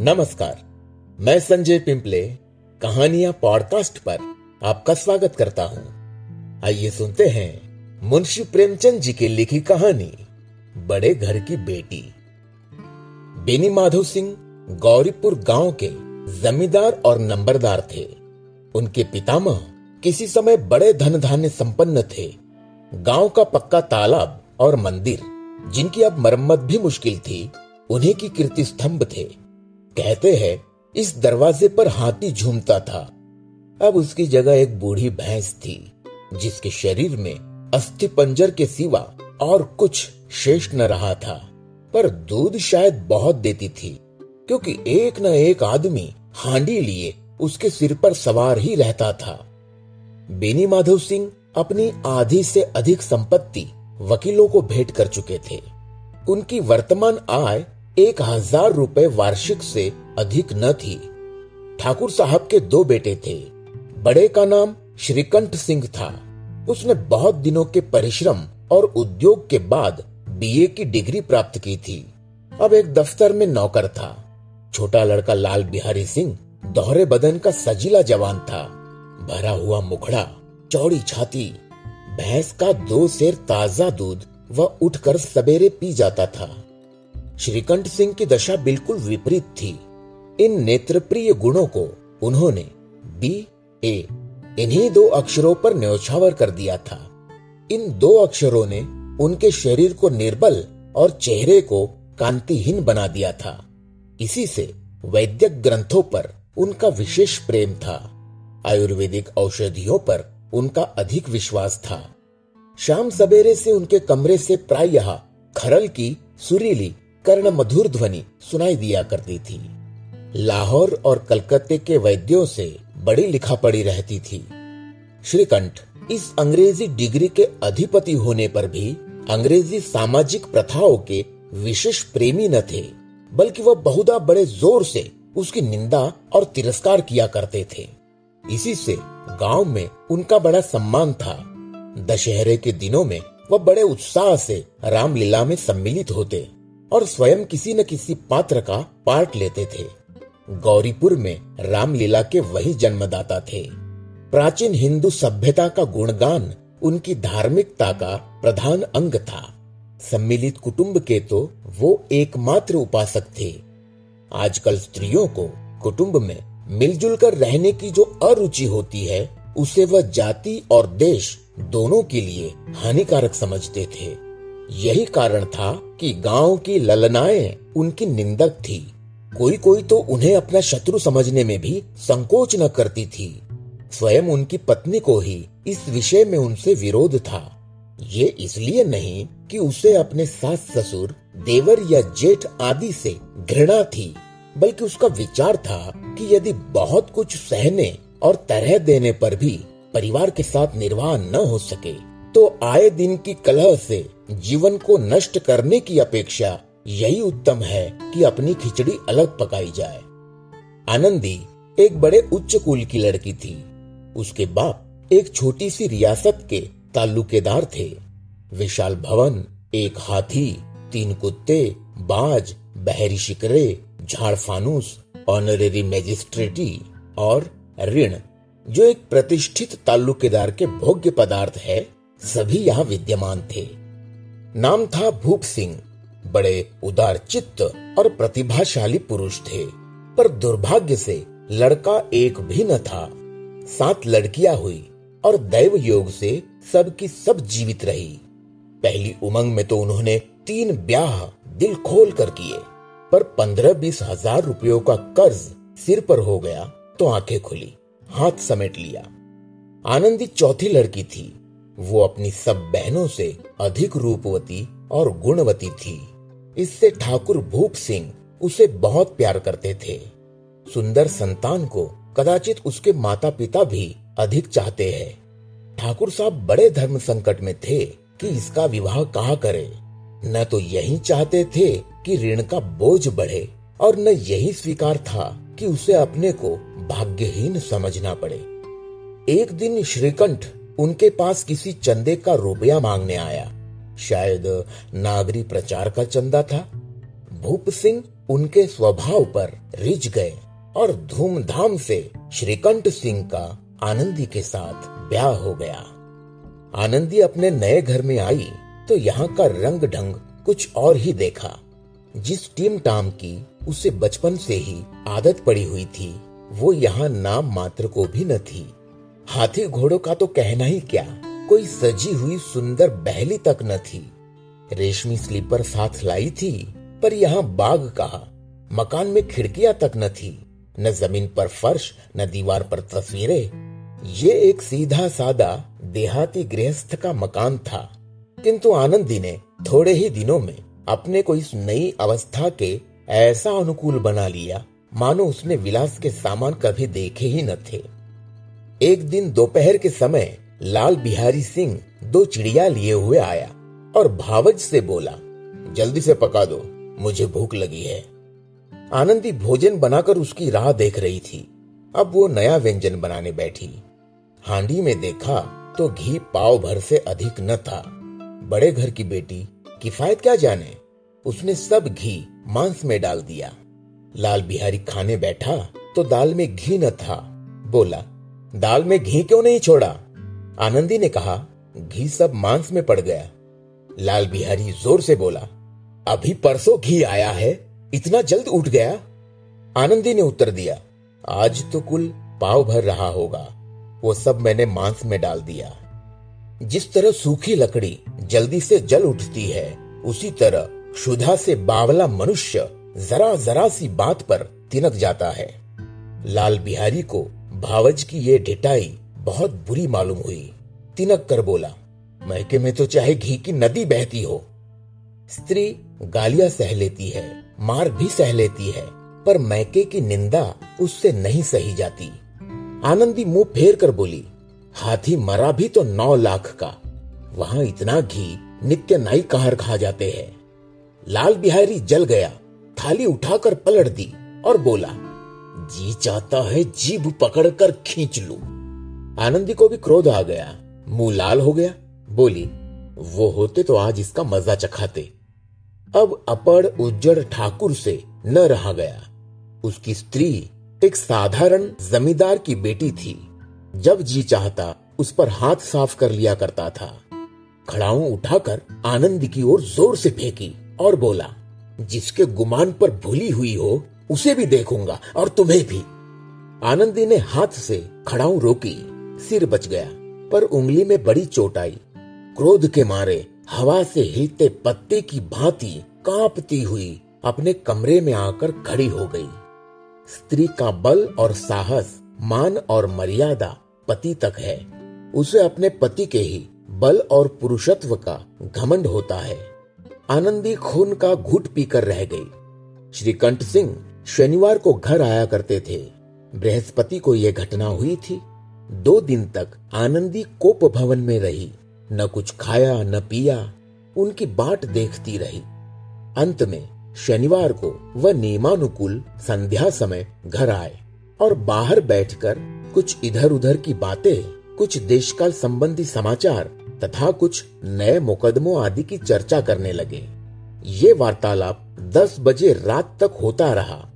नमस्कार, मैं संजय पिंपले, कहानियाँ पॉडकास्ट पर आपका स्वागत करता हूँ। आइए सुनते हैं मुंशी प्रेमचंद जी की लिखी कहानी, बड़े घर की बेटी। बेनी माधव सिंह गौरीपुर गाँव के जमींदार और नंबरदार थे। उनके पितामह किसी समय बड़े धन धान्य संपन्न थे। गाँव का पक्का तालाब और मंदिर, जिनकी अब मरम्मत भी मुश्किल थी, उन्हीं की कीर्ति स्तंभ थे। कहते हैं, इस दरवाजे पर हाथी झूमता था। अब उसकी जगह एक बूढ़ी भैंस थी, जिसके शरीर में अस्थि पंजर के सिवा और कुछ शेष न रहा था। पर दूध शायद बहुत देती थी, क्योंकि एक न एक आदमी हांडी लिए उसके सिर पर सवार ही रहता था। बेनी माधव सिंह अपनी आधी से अधिक संपत्ति वकीलों को भेंट कर चुके थे। उनकी वर्तमान आय एक हज़ार रुपए वार्षिक से अधिक न थी। ठाकुर साहब के दो बेटे थे। बड़े का नाम श्रीकंठ सिंह था। उसने बहुत दिनों के परिश्रम और उद्योग के बाद बीए की डिग्री प्राप्त की थी। अब एक दफ्तर में नौकर था। छोटा लड़का लाल बिहारी सिंह दोहरे बदन का सजीला जवान था। भरा हुआ मुखड़ा, चौड़ी छाती, भैंस का दो शेर ताज़ा दूध वह उठकर सवेरे पी जाता था। श्रीकंठ सिंह की दशा बिल्कुल विपरीत थी। इन नेत्रप्रिय गुणों को उन्होंने बी, ए, इन्हीं दो अक्षरों पर न्यौछावर कर दिया था। इन दो अक्षरों ने उनके शरीर को निर्बल और चेहरे को कांतिहीन बना दिया था। इसी से वैद्यक ग्रंथों पर उनका विशेष प्रेम था। आयुर्वेदिक औषधियों पर उनका अधिक विश्वास था। शाम सवेरे से उनके कमरे से प्रायः खरल की सुरीली कर्ण मधुर ध्वनि सुनाई दिया करती थी। लाहौर और कलकत्ते के वैद्यों से बड़ी लिखा पड़ी रहती थी। श्रीकंठ इस अंग्रेज़ी डिग्री के अधिपति होने पर भी अंग्रेज़ी सामाजिक प्रथाओं के विशेष प्रेमी न थे, बल्कि वह बहुधा बड़े ज़ोर से उसकी निंदा और तिरस्कार किया करते थे। इसी से गाँव में उनका बड़ा सम्मान था। दशहरे के दिनों में वह बड़े उत्साह से रामलीला में सम्मिलित होते। और स्वयं किसी न किसी पात्र का पार्ट लेते थे। गौरीपुर में रामलीला के वही जन्मदाता थे। प्राचीन हिंदू सभ्यता का गुणगान उनकी धार्मिकता का प्रधान अंग था। सम्मिलित कुटुंब के तो वो एकमात्र उपासक थे। आजकल स्त्रियों को कुटुंब में मिलजुल कर रहने की जो अरुचि होती है, उसे वह जाति और देश दोनों के लिए हानिकारक समझते थे। यही कारण था कि गाँव की ललनाएँ उनकी निंदक थी। कोई कोई तो उन्हें अपना शत्रु समझने में भी संकोच न करती थी। स्वयं उनकी पत्नी को ही इस विषय में उनसे विरोध था। ये इसलिए नहीं कि उसे अपने सास ससुर देवर या जेठ आदि से घृणा थी, बल्कि उसका विचार था कि यदि बहुत कुछ सहने और तरह देने पर भी परिवार के साथ निर्वाह न हो सके तो आए दिन की कलह से जीवन को नष्ट करने की अपेक्षा यही उत्तम है कि अपनी खिचड़ी अलग पकाई जाए। आनंदी एक बड़े उच्च कुल की लड़की थी। उसके बाप एक छोटी सी रियासत के ताल्लुकेदार थे। विशाल भवन, एक हाथी, तीन कुत्ते, बाज, बहरी शिकरे, झाड़ फानूस, ऑनरेरी मैजिस्ट्रेटी और ऋण। जो एक प्रतिष्ठित ताल्लुकेदार के भोग्य पदार्थ है, सभी यहाँ विद्यमान थे। नाम था भूप सिंह। बड़े उदार चित्त और प्रतिभाशाली पुरुष थे, पर दुर्भाग्य से लड़का एक भी न था। सात लड़कियाँ हुई और दैव योग से सबकी सब जीवित रही। पहली उमंग में तो उन्होंने तीन ब्याह दिल खोल कर किए, पर पंद्रह बीस हज़ार रुपयों का कर्ज सिर पर हो गया तो आँखें खुली, हाथ समेट लिया। आनंदी चौथी लड़की थी। वो अपनी सब बहनों से अधिक रूपवती और गुणवती थी। इससे ठाकुर भूप सिंह उसे बहुत प्यार करते थे। सुंदर संतान को कदाचित उसके माता पिता भी अधिक चाहते हैं। ठाकुर साहब बड़े धर्म संकट में थे कि इसका विवाह कहा करे। न तो यही चाहते थे कि ऋण का बोझ बढ़े और न यही स्वीकार था कि उसे अपने को भाग्यहीन समझना पड़े। एक दिन श्रीकंठ उनके पास किसी चंदे का रुपया मांगने आया। शायद नागरी प्रचार का चंदा था। भूप सिंह उनके स्वभाव पर रिझ गए और धूमधाम से श्रीकंठ सिंह का आनंदी के साथ ब्याह हो गया। आनंदी अपने नए घर में आई तो यहाँ का रंग ढंग कुछ और ही देखा। जिस टीम टाम की उसे बचपन से ही आदत पड़ी हुई थी, वो यहाँ नाम मात्र को भी न थी। हाथी घोड़ों का तो कहना ही क्या? कोई सजी हुई सुंदर बहली तक न थी। रेशमी स्लीपर साथ लाई थी, पर यहाँ बाग कहा मकान में खिड़कियाँ तक न थी। न ज़मीन पर फर्श, न दीवार पर तस्वीरें। ये एक सीधा सादा, देहाती गृहस्थ का मकान था। किंतु आनंदी ने, थोड़े ही दिनों में, अपने को इस नई अवस्था के ऐसा अनुकूल बना लिया। मानो उसने विलास के सामान कभी देखे ही न थे। एक दिन दोपहर के समय लाल बिहारी सिंह दो चिड़िया लिए हुए आया और भावज से बोला, जल्दी से पका दो, मुझे भूख लगी है। आनंदी भोजन बनाकर उसकी राह देख रही थी। अब वो नया व्यंजन बनाने बैठी। हांडी में देखा तो घी पाव भर से अधिक न था। बड़े घर की बेटी, किफायत क्या जाने? उसने सब घी मांस में डाल दिया। लाल बिहारी खाने बैठा तो दाल में घी न था। बोला दाल में घी क्यों नहीं छोड़ा? आनंदी ने कहा, घी सब मांस में पड़ गया। लाल बिहारी ज़ोर से बोला, अभी परसों घी आया है, इतना जल्द उठ गया? आनंदी ने उत्तर दिया, आज तो कुल पाव भर रहा होगा, वो सब मैंने मांस में डाल दिया। जिस तरह सूखी लकड़ी जल्दी से जल उठती है, उसी तरह क्षुधा से बावला मनुष्य जरा जरा सी बात पर तिनक जाता है। लाल बिहारी को भावज की ये ढिटाई बहुत बुरी मालूम हुई। तिनक कर बोला मैके में तो चाहे घी की नदी बहती हो। स्त्री गालियाँ सह लेती है, मार भी सह लेती है, पर मैके की निंदा उससे नहीं सही जाती। आनंदी मुँह फेर कर बोली, हाथी मरा भी तो नौ लाख का। वहाँ इतना घी नित्य नाई कहार खा जाते हैं। लाल बिहारी जल गया, थाली उठाकर पलट दी और बोला जी चाहता है जीभ पकड़कर खींच लू। आनंदी को भी क्रोध आ गया। मुँह लाल हो गया। बोली, वो होते तो आज इसका मज़ा चखाते। अब अपड़ उज्जड़ ठाकुर से न रहा गया। उसकी स्त्री एक साधारण जमींदार की बेटी थी। जब जी चाहता, उस पर हाथ साफ़ कर लिया करता था। खड़ाऊ उठाकर आनंद की ओर ज़ोर से फेंकी और बोला, जिसके गुमान पर भूली हुई हो उसे भी देखूँगा और तुम्हें भी। आनंदी ने हाथ से खड़ाऊ रोकी। सिर बच गया, पर उंगली में बड़ी चोट आई। क्रोध के मारे हवा से हिलते पत्ते की भांति कांपती हुई अपने कमरे में आकर खड़ी हो गई। स्त्री का बल और साहस, मान और मर्यादा पति तक है। उसे अपने पति के ही बल और पुरुषत्व का घमंड होता है। आनंदी खून का घुट पीकर रह गई। श्रीकंठ सिंह शनिवार को घर आया करते थे। बृहस्पति को यह घटना हुई थी। दो दिन तक आनंदी कोप भवन में रही। न कुछ खाया, न पिया, उनकी बाट देखती रही। अंत में शनिवार को वह नियमानुकूल संध्या समय घर आए और बाहर बैठकर कुछ इधर उधर की बातें, कुछ देशकाल संबंधी समाचार तथा कुछ नए मुकदमों आदि की चर्चा करने लगे। ये वार्तालाप दस बजे रात तक होता रहा।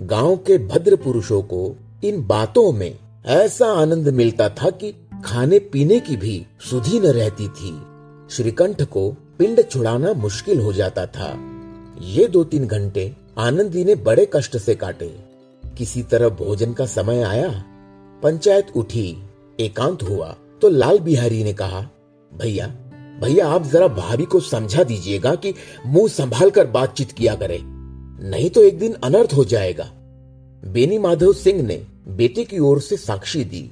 गाँव के भद्र पुरुषों को इन बातों में ऐसा आनंद मिलता था कि खाने पीने की भी सुधी न रहती थी। श्रीकंठ को पिंड छुड़ाना मुश्किल हो जाता था। ये दो तीन घंटे आनंदी ने बड़े कष्ट से काटे। किसी तरह भोजन का समय आया। पंचायत उठी, एकांत हुआ तो लाल बिहारी ने कहा, भैया भैया, आप जरा भाभी को समझा दीजिएगा कि मुँह संभाल कर बातचीत किया करे। नहीं तो एक दिन अनर्थ हो जाएगा। बेनी माधव सिंह ने बेटे की ओर से साक्षी दी।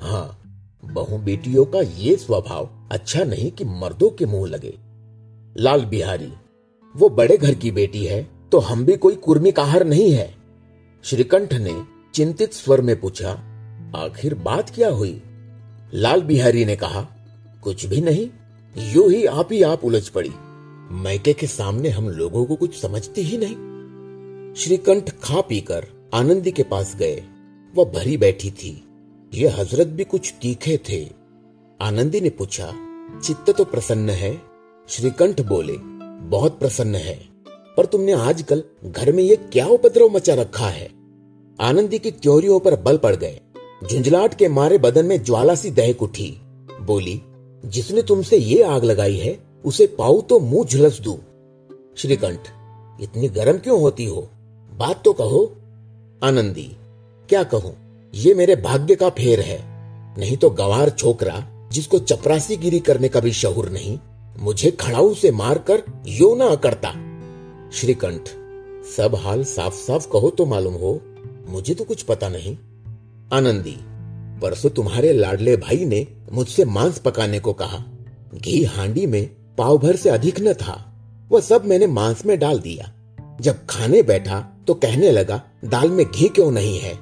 हाँ बहु बेटियों का ये स्वभाव अच्छा नहीं कि मर्दों के मुँह लगे। लाल बिहारी, वो बड़े घर की बेटी है तो हम भी कोई कुर्मी काहर नहीं है। श्रीकंठ ने चिंतित स्वर में पूछा, आखिर बात क्या हुई? लाल बिहारी ने कहा, कुछ भी नहीं, यू ही आप ही आप उलझ पड़ी। मैके के सामने हम लोगों को कुछ समझते ही नहीं। श्रीकंठ खा पीकर आनंदी के पास गए। वह भरी बैठी थी। ये हज़रत भी कुछ तीखे थे। आनंदी ने पूछा, चित्त तो प्रसन्न है? श्रीकंठ बोले, बहुत प्रसन्न है। पर तुमने आजकल घर में ये क्या उपद्रव मचा रखा है? आनंदी की त्योरियों पर बल पड़ गए। झुंझलाट के मारे बदन में ज्वाला सी दहक उठी। बोली, जिसने तुमसे ये आग लगाई है, उसे पाऊ तो मुँह झुलस दू। श्रीकंठ, इतनी गर्म क्यों होती हो? बात तो कहो, आनंदी, क्या कहूँ, ये मेरे भाग्य का फेर है। नहीं तो गवार छोकरा, जिसको चपरासी गिरी करने का भी शहूर नहीं, मुझे खड़ाऊ से मारकर यो ना करता श्रीकंठ, सब हाल साफ़ साफ़ कहो तो मालूम हो, मुझे तो कुछ पता नहीं। आनंदी, परसों तुम्हारे लाडले भाई ने मुझसे मांस पकाने को कहा, घी हांडी में पाव भर से अधिक न था, वह सब मैंने मांस में डाल दिया। जब खाने बैठा तो कहने लगा, दाल में घी क्यों नहीं है?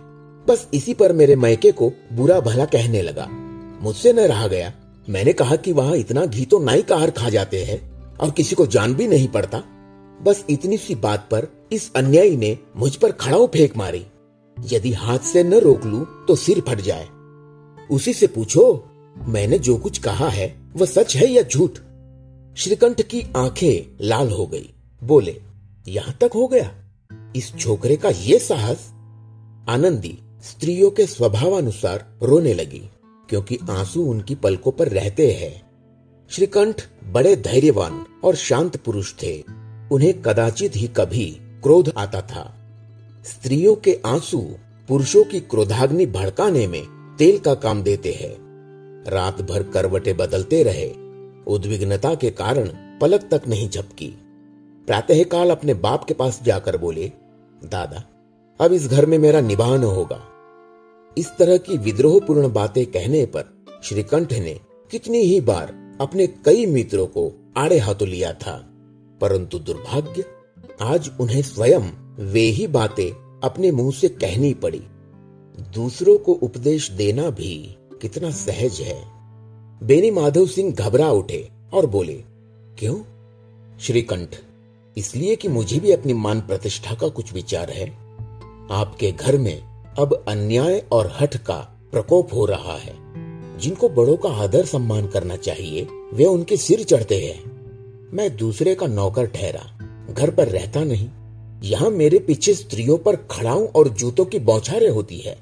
बस इसी पर मेरे मैके को बुरा भला कहने लगा। मुझसे न रहा गया। मैंने कहा कि वहाँ इतना घी तो नाई कार खा जाते हैं और किसी को जान भी नहीं पड़ता। बस इतनी सी बात पर इस अन्यायी ने मुझ पर खड़ाऊ फेंक मारी। यदि हाथ से न रोक लू तो सिर फट जाए। उसी से पूछो, मैंने जो कुछ कहा है, वह सच है या झूठ? श्रीकंठ की आँखें लाल हो गई। बोले यहाँ तक हो गया। इस छोकरे का ये साहस आनंदी स्त्रियों के स्वभावानुसार रोने लगी, क्योंकि आँसू उनकी पलकों पर रहते हैं। श्रीकंठ बड़े धैर्यवान और शांत पुरुष थे। उन्हें कदाचित ही कभी क्रोध आता था। स्त्रियों के आँसू पुरुषों की क्रोधाग्नि भड़काने में तेल का काम देते हैं। रात भर करवटे बदलते रहे। उद्विग्नता के कारण पलक तक नहीं झपकी। प्रातःकाल अपने बाप के पास जाकर बोले, दादा, अब इस घर में मेरा निबाह न होगा। इस तरह की विद्रोहपूर्ण बातें कहने पर श्रीकंठ ने कितनी ही बार अपने कई मित्रों को आड़े हाथों लिया था, परंतु दुर्भाग्य, आज उन्हें स्वयं वे ही बातें अपने मुँह से कहनी पड़ी। दूसरों को उपदेश देना भी कितना सहज है। बेनी माधव सिंह घबरा उठे और बोले, क्यों? श्रीकंठ इसलिए कि मुझे भी अपनी मान प्रतिष्ठा का कुछ विचार है। आपके घर में अब अन्याय और हठ का प्रकोप हो रहा है। जिनको बड़ों का आदर सम्मान करना चाहिए, वे उनके सिर चढ़ते हैं। मैं दूसरे का नौकर ठहरा, घर पर रहता नहीं। यहाँ मेरे पीछे स्त्रियों पर खड़ाऊ और जूतों की बौछारें होती है।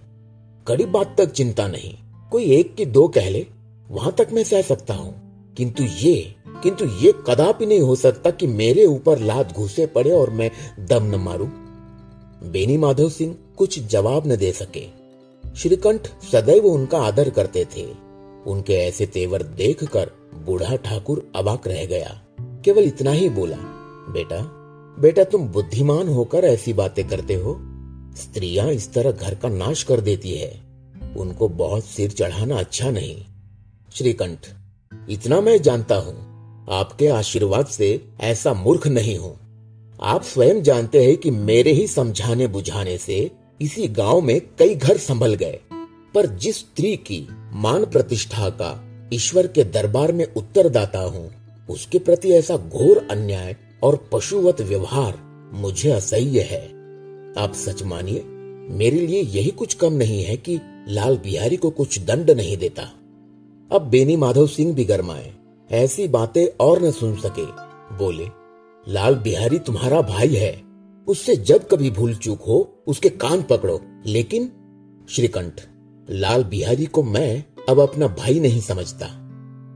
कड़ी बात तक चिंता नहीं। कोई एक की दो कह ले, वहाँ तक मैं सह सकता हूँ। किंतु ये किंतु ये कदापि नहीं हो सकता कि मेरे ऊपर लात घुसे पड़े और मैं दम न मारू। बेनी माधव सिंह कुछ जवाब न दे सके। श्रीकंठ सदैव उनका आदर करते थे। उनके ऐसे तेवर देखकर बूढ़ा ठाकुर अबाक रह गया। केवल इतना ही बोला, बेटा बेटा, तुम बुद्धिमान होकर ऐसी बातें करते हो। स्त्रियाँ इस तरह घर का नाश कर देती है। उनको बहुत सिर चढ़ाना अच्छा नहीं। श्रीकंठ, इतना मैं जानता हूँ। आपके आशीर्वाद से ऐसा मूर्ख नहीं हूँ। आप स्वयं जानते हैं कि मेरे ही समझाने बुझाने से इसी गाँव में कई घर संभल गए। पर जिस स्त्री की मान प्रतिष्ठा का ईश्वर के दरबार में उत्तरदाता हूँ, उसके प्रति ऐसा घोर अन्याय और पशुवत व्यवहार मुझे असह्य है। आप सच मानिए, मेरे लिए यही कुछ कम नहीं है कि लाल बिहारी को कुछ दंड नहीं देता। अब बेनी माधव सिंह भी गरमाए ऐसी बातें और न सुन सके। बोले, लाल बिहारी तुम्हारा भाई है। उससे जब कभी भूल चूक हो, उसके कान पकड़ो। लेकिन, श्रीकंठ, लाल बिहारी को मैं अब अपना भाई नहीं समझता।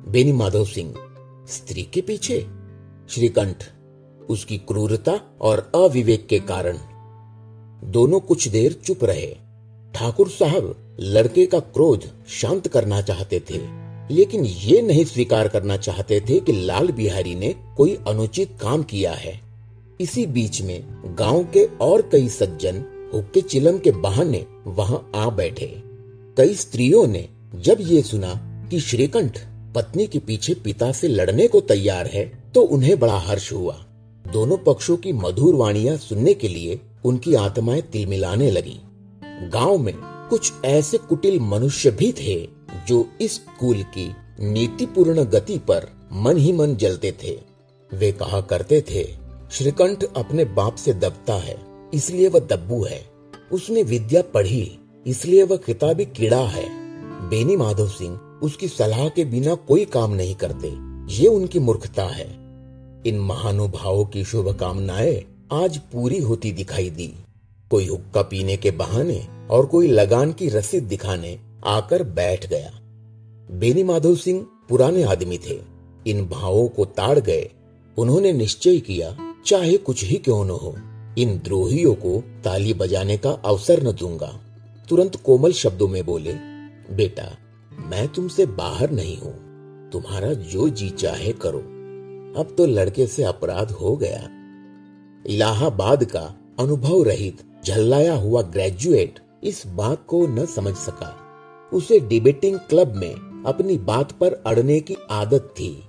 बेनी माधव सिंह, स्त्री के पीछे? श्रीकंठ, उसकी क्रूरता और अविवेक के कारण। दोनों कुछ देर चुप रहे। ठाकुर साहब लड़के का क्रोध शांत करना चाहते थे। लेकिन ये नहीं स्वीकार करना चाहते थे कि लाल बिहारी ने कोई अनुचित काम किया है। इसी बीच में गाँव के और कई सज्जन हुक्के चिलम के बहाने वहाँ आ बैठे। कई स्त्रियों ने जब ये सुना कि श्रीकंठ पत्नी के पीछे पिता से लड़ने को तैयार है तो उन्हें बड़ा हर्ष हुआ। दोनों पक्षों की मधुर वाणिया सुनने के लिए उनकी आत्माएँ तिलमिलाने लगी। गाँव में कुछ ऐसे कुटिल मनुष्य भी थे जो इस स्कूल की नीतिपूर्ण गति पर मन ही मन जलते थे। वे कहा करते थे, श्रीकंठ अपने बाप से दबता है, इसलिए वह दब्बू है। उसने विद्या पढ़ी, इसलिए वह किताबी कीड़ा है। बेनी माधव सिंह उसकी सलाह के बिना कोई काम नहीं करते, ये उनकी मूर्खता है। इन महानुभावों की शुभकामनाएँ आज पूरी होती दिखाई दी। कोई हुक्का पीने के बहाने और कोई लगान की रसीद दिखाने आकर बैठ गया। बेनी माधव सिंह पुराने आदमी थे। इन भावों को ताड़ गए। उन्होंने निश्चय किया, चाहे कुछ ही क्यों न हो, इन द्रोहियों को ताली बजाने का अवसर न दूँगा। तुरंत कोमल शब्दों में बोले, बेटा, मैं तुमसे बाहर नहीं हूँ। तुम्हारा जो जी चाहे करो। अब तो लड़के से अपराध हो गया। इलाहाबाद का अनुभव रहित झल्लाया हुआ ग्रेजुएट इस बात को न समझ सका। उसे डिबेटिंग क्लब में अपनी बात पर अड़ने की आदत थी।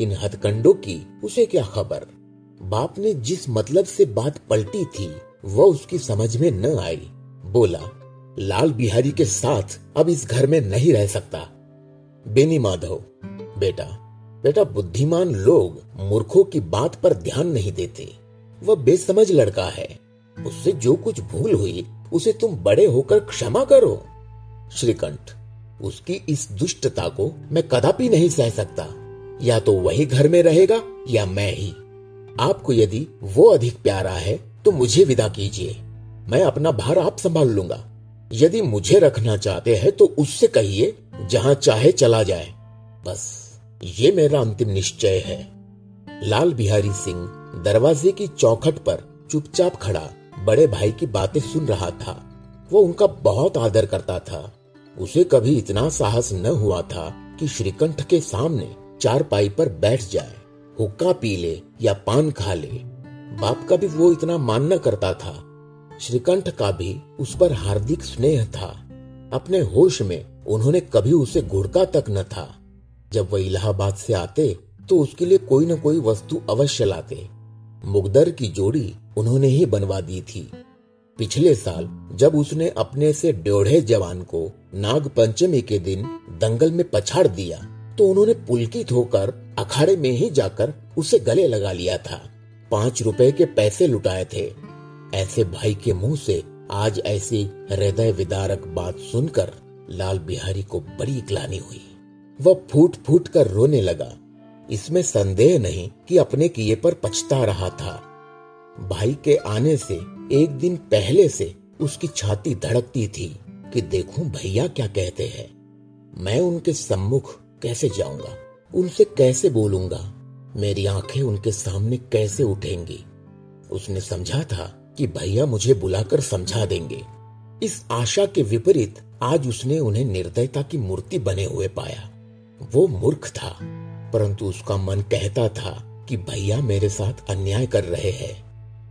इन हथकंडों की उसे क्या खबर? बाप ने जिस मतलब से बात पलटी थी, वह उसकी समझ में न आई। बोला, लाल बिहारी के साथ अब इस घर में नहीं रह सकता। बेनी माधव, बेटा बेटा बुद्धिमान लोग मूर्खों की बात पर ध्यान नहीं देते। वह बेसमझ लड़का है। उससे जो कुछ भूल हुई, उसे तुम बड़े होकर क्षमा करो। श्रीकंठ, उसकी इस दुष्टता को मैं कदापि नहीं सह सकता। या तो वही घर में रहेगा, या मैं ही। आपको यदि वो अधिक प्यारा है तो मुझे विदा कीजिए। मैं अपना भार आप संभाल लूँगा। यदि मुझे रखना चाहते हैं तो उससे कहिए, जहाँ चाहे चला जाए। बस, ये मेरा अंतिम निश्चय है। लाल बिहारी सिंह दरवाजे की चौखट पर चुपचाप खड़ा, बड़े भाई की बातें सुन रहा था। वो उनका बहुत आदर करता था। उसे कभी इतना साहस न हुआ था कि श्रीकंठ के सामने चार पाई पर बैठ जाए, हुक्का पी ले या पान खा ले। बाप का भी वो इतना मान न करता था। श्रीकंठ का भी उस पर हार्दिक स्नेह था। अपने होश में उन्होंने कभी उसे घुड़का तक न था। जब वह इलाहाबाद से आते तो उसके लिए कोई न कोई वस्तु अवश्य लाते। मुगदर की जोड़ी उन्होंने ही बनवा दी थी। पिछले साल जब उसने अपने से डेढ़े जवान को नाग पंचमी के दिन दंगल में पछाड़ दिया तो उन्होंने पुलकित होकर अखाड़े में ही जाकर उसे गले लगा लिया था। पाँच रुपए के पैसे लुटाए थे। ऐसे भाई के मुँह से आज ऐसी हृदय विदारक बात सुनकर लाल बिहारी को बड़ी ग्लानी हुई। वह फूट फूट कर रोने लगा। इसमें संदेह नहीं कि अपने किए पर पछता रहा था। भाई के आने से एक दिन पहले से उसकी छाती धड़कती थी कि देखूँ भैया क्या कहते हैं। मैं उनके सम्मुख कैसे जाऊँगा? उनसे कैसे बोलूँगा? मेरी आँखें उनके सामने कैसे उठेंगी? उसने समझा था कि भैया मुझे बुलाकर समझा देंगे। इस आशा के विपरीत आज उसने उन्हें निर्दयता की मूर्ति बने हुए पाया। वो मूर्ख था, परंतु उसका मन कहता था कि भैया मेरे साथ अन्याय कर रहे हैं।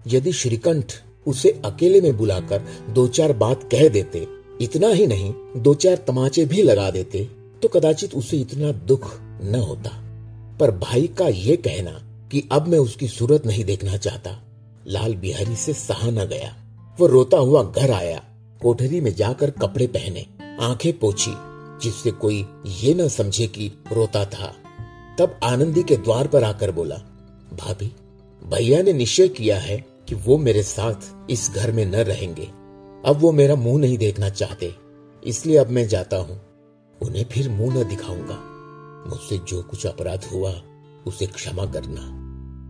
यदि श्रीकंठ उसे अकेले में बुलाकर दो चार बात कह देते। इतना ही नहीं, दो चार तमाचे भी लगा देते तो कदाचित उसे इतना दुख न होता। पर भाई का ये कहना कि अब मैं उसकी सूरत नहीं देखना चाहता, लाल बिहारी से सहा न गया। वो रोता हुआ घर आया, कोठरी में जाकर कपड़े पहने, आँखें पोछी, जिससे कोई ये न समझे कि रोता था। तब आनंदी के द्वार पर आकर बोला, भाभी, भैया ने निश्चय किया है कि वो मेरे साथ इस घर में न रहेंगे। अब वो मेरा मुँह नहीं देखना चाहते, इसलिए अब मैं जाता हूँ। उन्हें फिर मुँह न दिखाऊँगा। मुझसे जो कुछ अपराध हुआ, उसे क्षमा करना।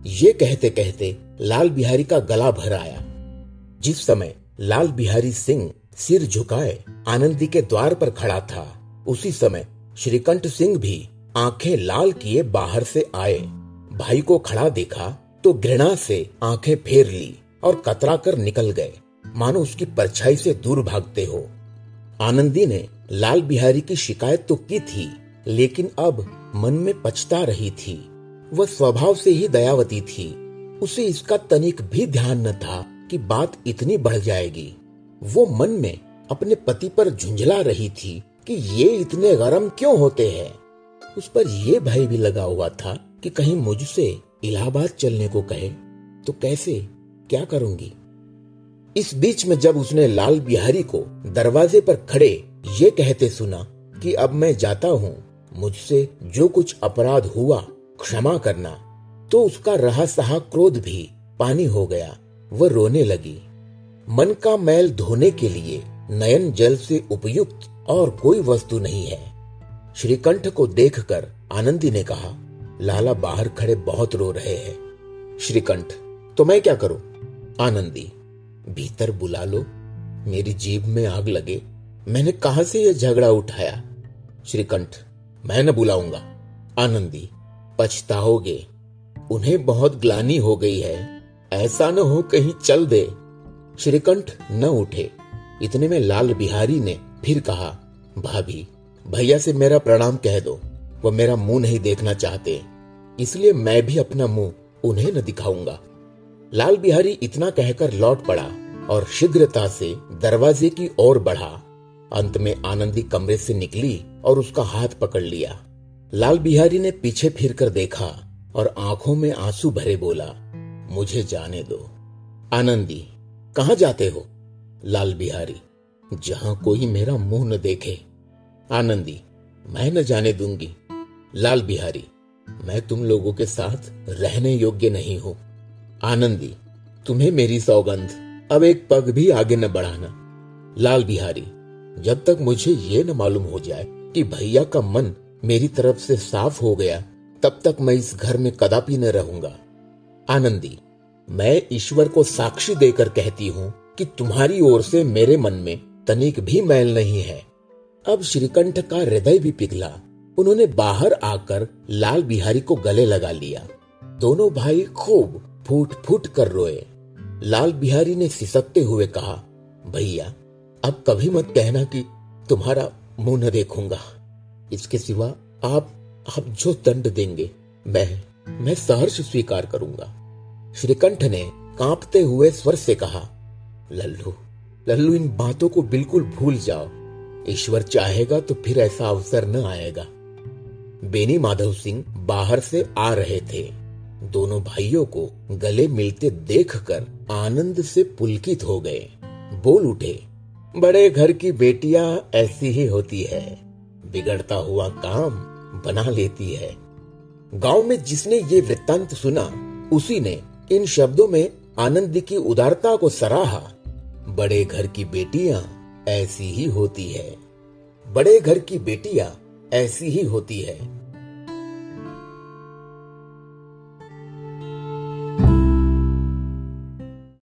ये कहते कहते लाल बिहारी का गला भर आया। जिस समय लाल बिहारी सिंह सिर झुकाए, आनंदी के द्वार पर खड़ा था, उसी समय श्रीकंठ सिंह भी आँखें लाल किए बाहर से आए। भाई को खड़ा देखा तो घृणा से आँखें फेर ली और कतरा कर निकल गए। मानो उसकी परछाई से दूर भागते हो। आनंदी ने लाल बिहारी की शिकायत तो की थी, लेकिन अब मन में पछता रही थी। वह स्वभाव से ही दयावती थी। उसे इसका तनिक भी ध्यान न था कि बात इतनी बढ़ जाएगी। वो मन में अपने पति पर झुंझला रही थी कि ये इतने गरम क्यों होते हैं। उस पर यह भय भी लगा हुआ था कि कहीं मुझसे इलाहाबाद चलने को कहे तो कैसे? क्या करूँगी? इस बीच में जब उसने लाल बिहारी को दरवाजे पर खड़े ये कहते सुना कि अब मैं जाता हूँ, मुझसे जो कुछ अपराध हुआ, क्षमा करना तो उसका रहा सहा क्रोध भी पानी हो गया, वह रोने लगी। मन का मैल धोने के लिए नयन जल से उपयुक्त और कोई वस्तु नहीं है। श्रीकंठ को देखकर आनंदी ने कहा लाला बाहर खड़े बहुत रो रहे हैं। श्रीकंठ तो मैं क्या करूँ? आनंदी, भीतर बुला लो। मेरी जीभ में आग लगे। मैंने कहा से यह झगड़ा उठाया? श्रीकंठ, मैं न बुलाऊँगा। आनंदी, पछताओगे। उन्हें बहुत ग्लानी हो गई है। ऐसा न हो कहीं चल दे। श्रीकंठ न उठे। इतने में लाल बिहारी ने फिर कहा, भाभी, भैया से मेरा प्रणाम कह दो। वो मेरा मुँह नहीं देखना चाहते। इसलिए मैं भी अपना मुँह उन्हें न दिखाऊँगा। लाल बिहारी इतना कहकर लौट पड़ा और शीघ्रता से दरवाजे की ओर बढ़ा। अंत में आनंदी कमरे से निकली और उसका हाथ पकड़ लिया। लाल बिहारी ने पीछे फिरकर देखा और आँखों में आँसू भरे बोला, मुझे जाने दो। आनंदी, कहा जाते हो? लाल बिहारी, जहाँ कोई मेरा मुँह न देखे। आनंदी, मैं न जाने दूँगी। लाल बिहारी, मैं तुम लोगों के साथ रहने योग्य नहीं हूँ। आनंदी, तुम्हें मेरी सौगंध, अब एक पग भी आगे न बढ़ाना। लाल बिहारी, जब तक मुझे ये न मालूम हो जाए कि भैया का मन मेरी तरफ़ से साफ़ हो गया, तब तक मैं इस घर में कदापि न रहूँगा। आनंदी, मैं ईश्वर को साक्षी देकर कहती हूँ कि तुम्हारी ओर से मेरे मन में तनिक भी मैल नहीं है। अब श्रीकंठ का हृदय भी पिघला उन्होंने बाहर आकर लाल बिहारी को गले लगा लिया। दोनों भाई खूब फूट फूट कर रोए। लाल बिहारी ने सिसकते हुए कहा, भैया, अब कभी मत कहना कि तुम्हारा मुँह न देखूँगा। इसके सिवा आप आप जो दंड देंगे, मैं मैं सहर्ष स्वीकार करूँगा। श्रीकंठ ने कांपते हुए स्वर से कहा, लल्लू लल्लू, इन बातों को बिल्कुल भूल जाओ। ईश्वर चाहेगा तो फिर ऐसा अवसर न आएगा। बेनी माधव सिंह बाहर से आ रहे थे। दोनों भाइयों को गले मिलते देखकर आनंद से पुलकित हो गए। बोल उठे, बड़े घर की बेटियाँ ऐसी ही होती है। बिगड़ता हुआ काम बना लेती है। गाँव में जिसने ये वृत्तांत सुना, उसी ने इन शब्दों में आनंद की उदारता को सराहा। बड़े घर की बेटियाँ ऐसी ही होती है। बड़े घर की बेटियाँ ऐसी ही होती है।